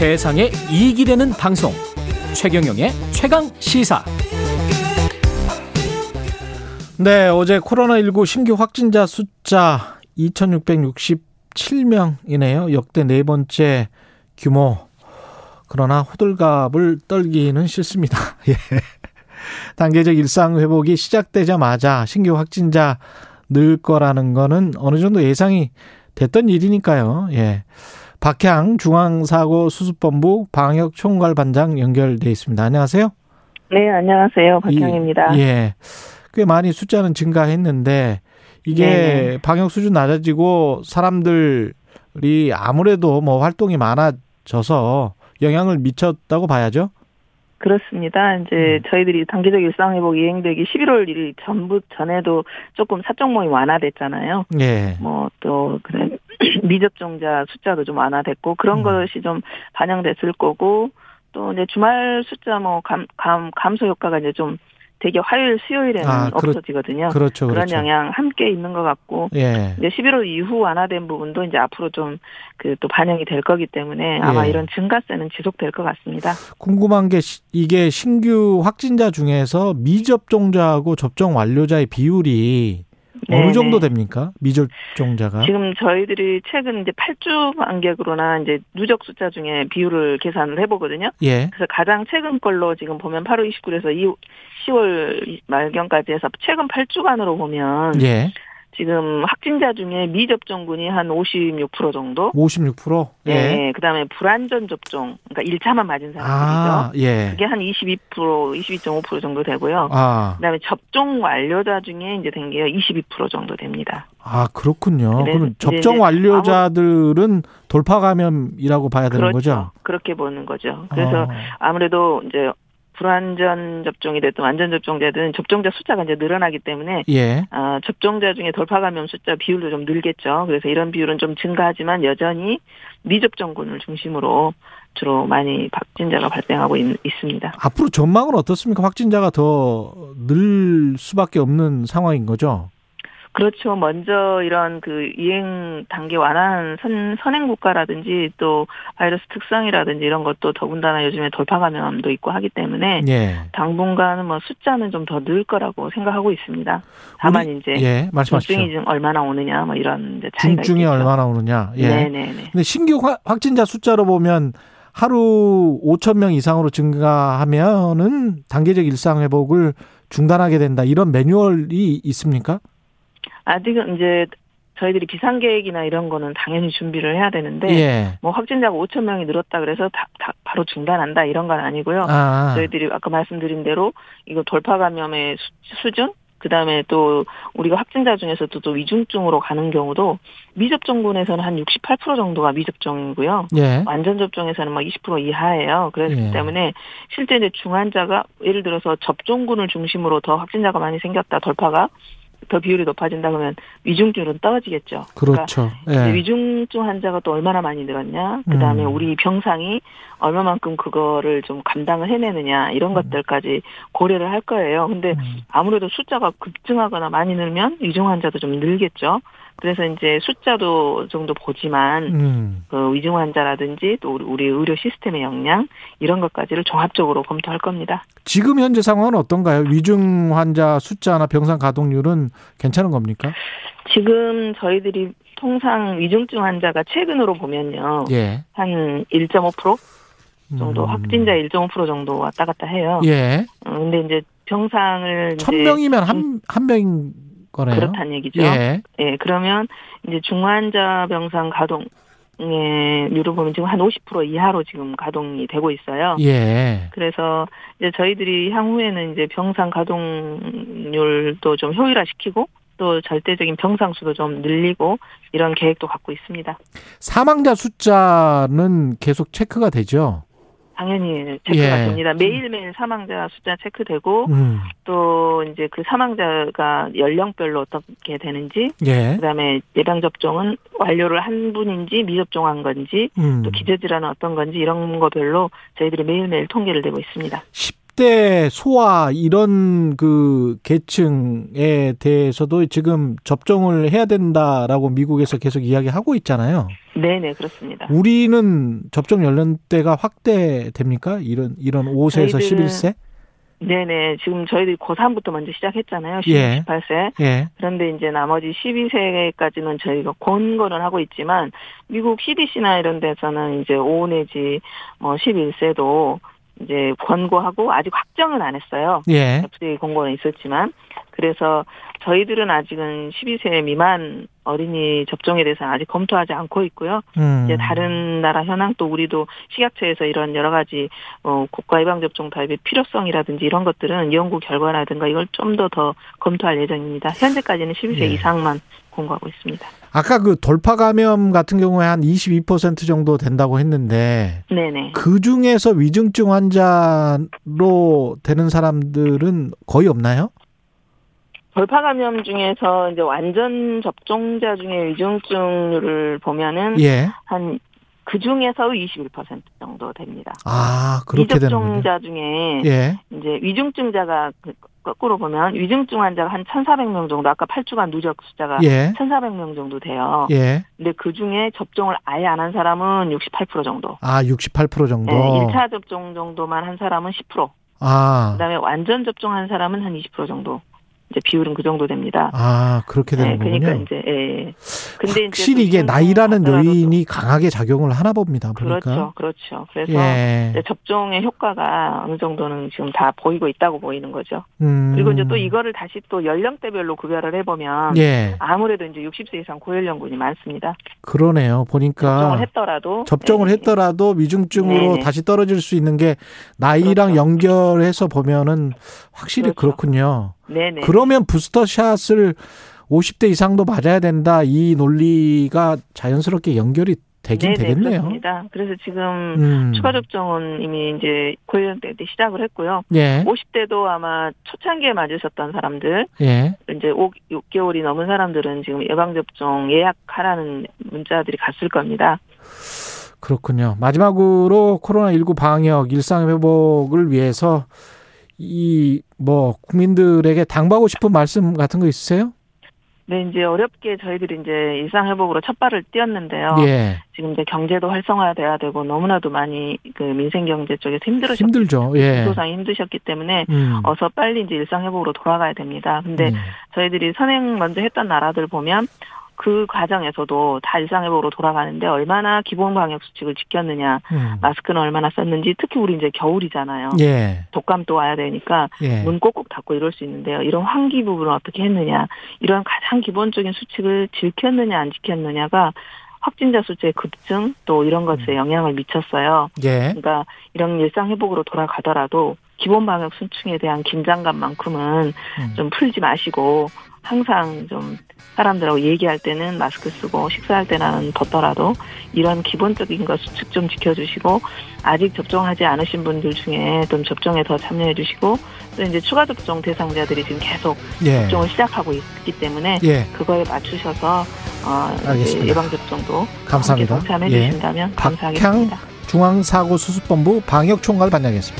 세상에 이익이 되는 방송 최경영의 최강 시사 네 어제 코로나19 신규 확진자 숫자 2667명이네요 역대 네 번째 규모 그러나 호들갑을 떨기는 싫습니다 예. 단계적 일상 회복이 시작되자마자 신규 확진자 늘 거라는 거는 어느 정도 예상이 됐던 일이니까요. 예. 박향 중앙사고수습본부 방역총괄반장 연결돼 있습니다. 안녕하세요. 네, 안녕하세요. 박향입니다. 이, 예. 꽤 많이 숫자는 증가했는데 이게 네 방역 수준 낮아지고 사람들이 아무래도 뭐 활동이 많아져서 영향을 미쳤다고 봐야죠. 그렇습니다. 이제 음. 저희들이 단기적 일상 회복 이행되기 11월 1일 전부 전에도 조금 사적 모임 완화됐잖아요. 예. 뭐 또 그래 미접종자 숫자도 좀 완화됐고 그런 음. 것이 좀 반영됐을 거고 또 이제 주말 숫자 뭐 감 감 감소 효과가 이제 좀 되게 화요일 수요일에는 아, 그렇, 없어지거든요. 그렇죠, 그런 그렇죠. 영향 함께 있는 것 같고 예. 이제 11월 이후 완화된 부분도 이제 앞으로 좀 그 또 반영이 될 거기 때문에 아마 예. 이런 증가세는 지속될 것 같습니다. 궁금한 게 이게 신규 확진자 중에서 미접종자하고 접종 완료자의 비율이 네네. 어느 정도 됩니까? 미접종자가? 지금 저희들이 최근 이제 8주 간격으로나 이제 누적 숫자 중에 비율을 계산을 해보거든요. 예. 그래서 가장 최근 걸로 지금 보면 8월 29일에서 10월 말경까지 해서 최근 8주간으로 보면 예. 지금 확진자 중에 미접종군이 한 56% 정도. 56%? 예. 네. 그다음에 불안전 접종, 그러니까 1차만 맞은 사람들이죠. 아, 예. 그게 한 22%, 22.5% 정도 되고요. 아. 그다음에 접종 완료자 중에 이제 된 게 22% 정도 됩니다. 아, 그렇군요. 그럼 접종 완료자들은 돌파 감염이라고 봐야 되는 그렇죠. 거죠? 그렇게 보는 거죠. 그래서 아. 아무래도 이제 불안전 접종이 됐든 완전 접종자든 접종자 숫자가 이제 늘어나기 때문에 예. 어, 접종자 중에 돌파 감염 숫자 비율도 좀 늘겠죠. 그래서 이런 비율은 좀 증가하지만 여전히 미접종군을 중심으로 주로 많이 확진자가 발생하고 있, 습니다 앞으로 전망은 어떻습니까? 확진자가 더 늘 수밖에 없는 상황인 거죠? 그렇죠. 먼저 이런 그 이행 단계 완화한 선, 선행 국가라든지 또 바이러스 특성이라든지 이런 것도 더군다나 요즘에 돌파 감염도 있고 하기 때문에 예. 당분간은 뭐 숫자는 좀 더 늘 거라고 생각하고 있습니다. 다만 우리, 이제 예, 중증이 좀 얼마나 오느냐 뭐 이런 차이가 중증이 있겠죠. 얼마나 오느냐. 예. 네네네. 근데 신규 확진자 숫자로 보면 하루 5천 명 이상으로 증가하면은 단계적 일상 회복을 중단하게 된다. 이런 매뉴얼이 있습니까? 아직은 이제 저희들이 비상 계획이나 이런 거는 당연히 준비를 해야 되는데 예. 뭐 확진자가 5천 명이 늘었다 그래서 다, 다 바로 중단한다 이런 건 아니고요. 아. 저희들이 아까 말씀드린 대로 이거 돌파 감염의 수, 준 그다음에 또 우리가 확진자 중에서도 또 위중증으로 가는 경우도 미접종군에서는 한 68% 정도가 미접종이고요. 예. 완전 접종에서는 막 20% 이하예요. 그렇기 예. 때문에 실제 이제 중환자가 예를 들어서 접종군을 중심으로 더 확진자가 많이 생겼다 돌파가 더 비율이 높아진다 그러면 위중증은 떨어지겠죠. 그렇죠. 그러니까 예. 위중증 환자가 또 얼마나 많이 늘었냐. 그 다음에 음. 우리 병상이 얼마만큼 그거를 좀 감당을 해내느냐 이런 음. 것들까지 고려를 할 거예요. 근데 음. 아무래도 숫자가 급증하거나 많이 늘면 위중 환자도 좀 늘겠죠. 그래서 이제 숫자도 정도 보지만 음. 그 위중 환자라든지 또 우리 의료 시스템의 역량 이런 것까지를 종합적으로 검토할 겁니다. 지금 현재 상황은 어떤가요? 위중 환자 숫자나 병상 가동률은 괜찮은 겁니까? 지금 저희들이 통상 위중증 환자가 최근으로 보면요. 예. 한 1.5% 정도 음. 확진자 1.5% 정도 왔다 갔다 해요. 예. 어, 근데 이제 병상을 천 명이면 한 한 명 거네요. 그렇다는 얘기죠. 예. 예. 그러면 이제 중환자 병상 가동 예, 류로 보면 지금 한 50% 이하로 지금 가동이 되고 있어요. 예. 그래서 이제 저희들이 향후에는 이제 병상 가동률도 좀 효율화시키고 또 절대적인 병상 수도 좀 늘리고 이런 계획도 갖고 있습니다. 사망자 숫자는 계속 체크가 되죠. 당연히 체크가 예. 됩니다. 매일매일 사망자 숫자 체크되고 음. 또 이제 그 사망자가 연령별로 어떻게 되는지 예. 그다음에 예방 접종은 완료를 한 분인지 미접종한 건지 음. 또 기저질환은 어떤 건지 이런 거별로 저희들이 매일매일 통계를 내고 있습니다. 50대 소아 이런 그 계층에 대해서도 지금 접종을 해야 된다라고 미국에서 계속 이야기하고 있잖아요. 네 네 그렇습니다. 우리는 접종 연령대가 확대됩니까? 이런 이런 5세에서 11세? 네 네. 지금 저희들이 고3부터 먼저 시작했잖아요. 10, 예. 18세. 예. 그런데 이제 나머지 12세까지는 저희가 권고는 하고 있지만 미국 CDC나 이런 데서는 이제 5 내지 뭐 11세도 이제 권고하고 아직 확정은 안 했어요. 예. FDA 공고는 있었지만 그래서 저희들은 아직은 12세 미만 어린이 접종에 대해서는 아직 검토하지 않고 있고요. 음. 이제 다른 나라 현황 또 우리도 식약처에서 이런 여러 가지 어 국가 예방 접종 타입의 필요성이라든지 이런 것들은 연구 결과라든가 이걸 좀더더 검토할 예정입니다. 현재까지는 12세 예. 이상만 공고하고 있습니다. 아까 그 돌파 감염 같은 경우에 한 22% 정도 된다고 했는데 네네. 그 중에서 위중증 환자로 되는 사람들은 거의 없나요? 돌파 감염 중에서 이제 완전 접종자 중에 위중증률을 보면은 예. 한그 중에서 21% 정도 됩니다. 아, 그렇게 되는군요. 미접종자 중에 예. 이제 위중증자가 그 거꾸로 보면 위중증 환자가 한 1,400명 정도 아까 8주간 누적 숫자가 예. 1,400명 정도 돼요. 예. 근데 그 중에 접종을 아예 안 한 사람은 68% 정도. 아, 68% 정도. 네, 1차 접종 정도만 한 사람은 10%. 아. 그다음에 완전 접종한 사람은 한 20% 정도. 이제 비율은 그 정도 됩니다. 아, 그렇게 되는 네, 거군요. 그러니까 이제 예. 근데 확실히 이게 또 나이라는 요인이 강하게 작용을 하나 봅니다. 보니까. 그렇죠, 그렇죠. 그래서 예. 접종의 효과가 어느 정도는 지금 다 보이고 있다고 보이는 거죠. 음. 그리고 이제 또 이거를 다시 또 연령대별로 구별을 해보면 예. 아무래도 이제 60세 이상 고연령군이 많습니다. 그러네요. 보니까 접종을 했더라도 접종을 네. 했더라도 위중증으로 네네. 다시 떨어질 수 있는 게 나이랑 그렇죠. 연결해서 보면은 확실히 그렇죠. 그렇군요 네네. 그러면 부스터 샷을 50대 이상도 맞아야 된다. 이 논리가 자연스럽게 연결이 되긴 네네, 되겠네요. 그렇습니다. 그래서 지금 음. 추가 접종은 이미 이제 고연령 때 시작을 했고요. 예. 50대도 아마 초창기에 맞으셨던 사람들, 예. 이제 5, 6개월이 넘은 사람들은 지금 예방 접종 예약하라는 문자들이 갔을 겁니다. 그렇군요. 마지막으로 코로나 19 방역 일상 회복을 위해서 이 뭐 국민들에게 당부하고 싶은 말씀 같은 거 있으세요? 네, 이제 어렵게 저희들이 이제 일상회복으로 첫 발을 띄었는데요. 예. 지금 이제 경제도 활성화돼야 되고 너무나도 많이 그 민생 경제 쪽에서 힘들으셨 힘들죠. 예. 소상 힘드셨기 때문에 음. 어서 빨리 이제 일상회복으로 돌아가야 됩니다. 근데 음. 저희들이 선행 먼저 했던 나라들 보면 그 과정에서도 다 일상회복으로 돌아가는데 얼마나 기본 방역 수칙을 지켰느냐, 음. 마스크는 얼마나 썼는지 특히 우리 이제 겨울이잖아요. 예. 독감도 와야 되니까 예. 문 꼭꼭 닫고 이럴 수 있는데요. 이런 환기 부분을 어떻게 했느냐, 이런 가장 기본적인 수칙을 지켰느냐 안 지켰느냐가 확진자 숫자의 급증 또 이런 것에 영향을 미쳤어요. 예. 그러니까 이런 일상 회복으로 돌아가더라도 기본 방역 수칙에 대한 긴장감만큼은 음. 좀 풀지 마시고 항상 좀 사람들하고 얘기할 때는 마스크 쓰고 식사할 때는 벗더라도 이런 기본적인 것 수칙 좀 지켜주시고 아직 접종하지 않으신 분들 중에 좀 접종에 더 참여해 주시고 또 이제 추가 접종 대상자들이 지금 계속 예. 접종을 시작하고 있기 때문에 예. 그거에 맞추셔서 어. 예방 접종도 감사합니다. 동참해 예. 주신다면 감사하겠습니다. 중앙사고수습본부 방역총괄 반장이었습니다.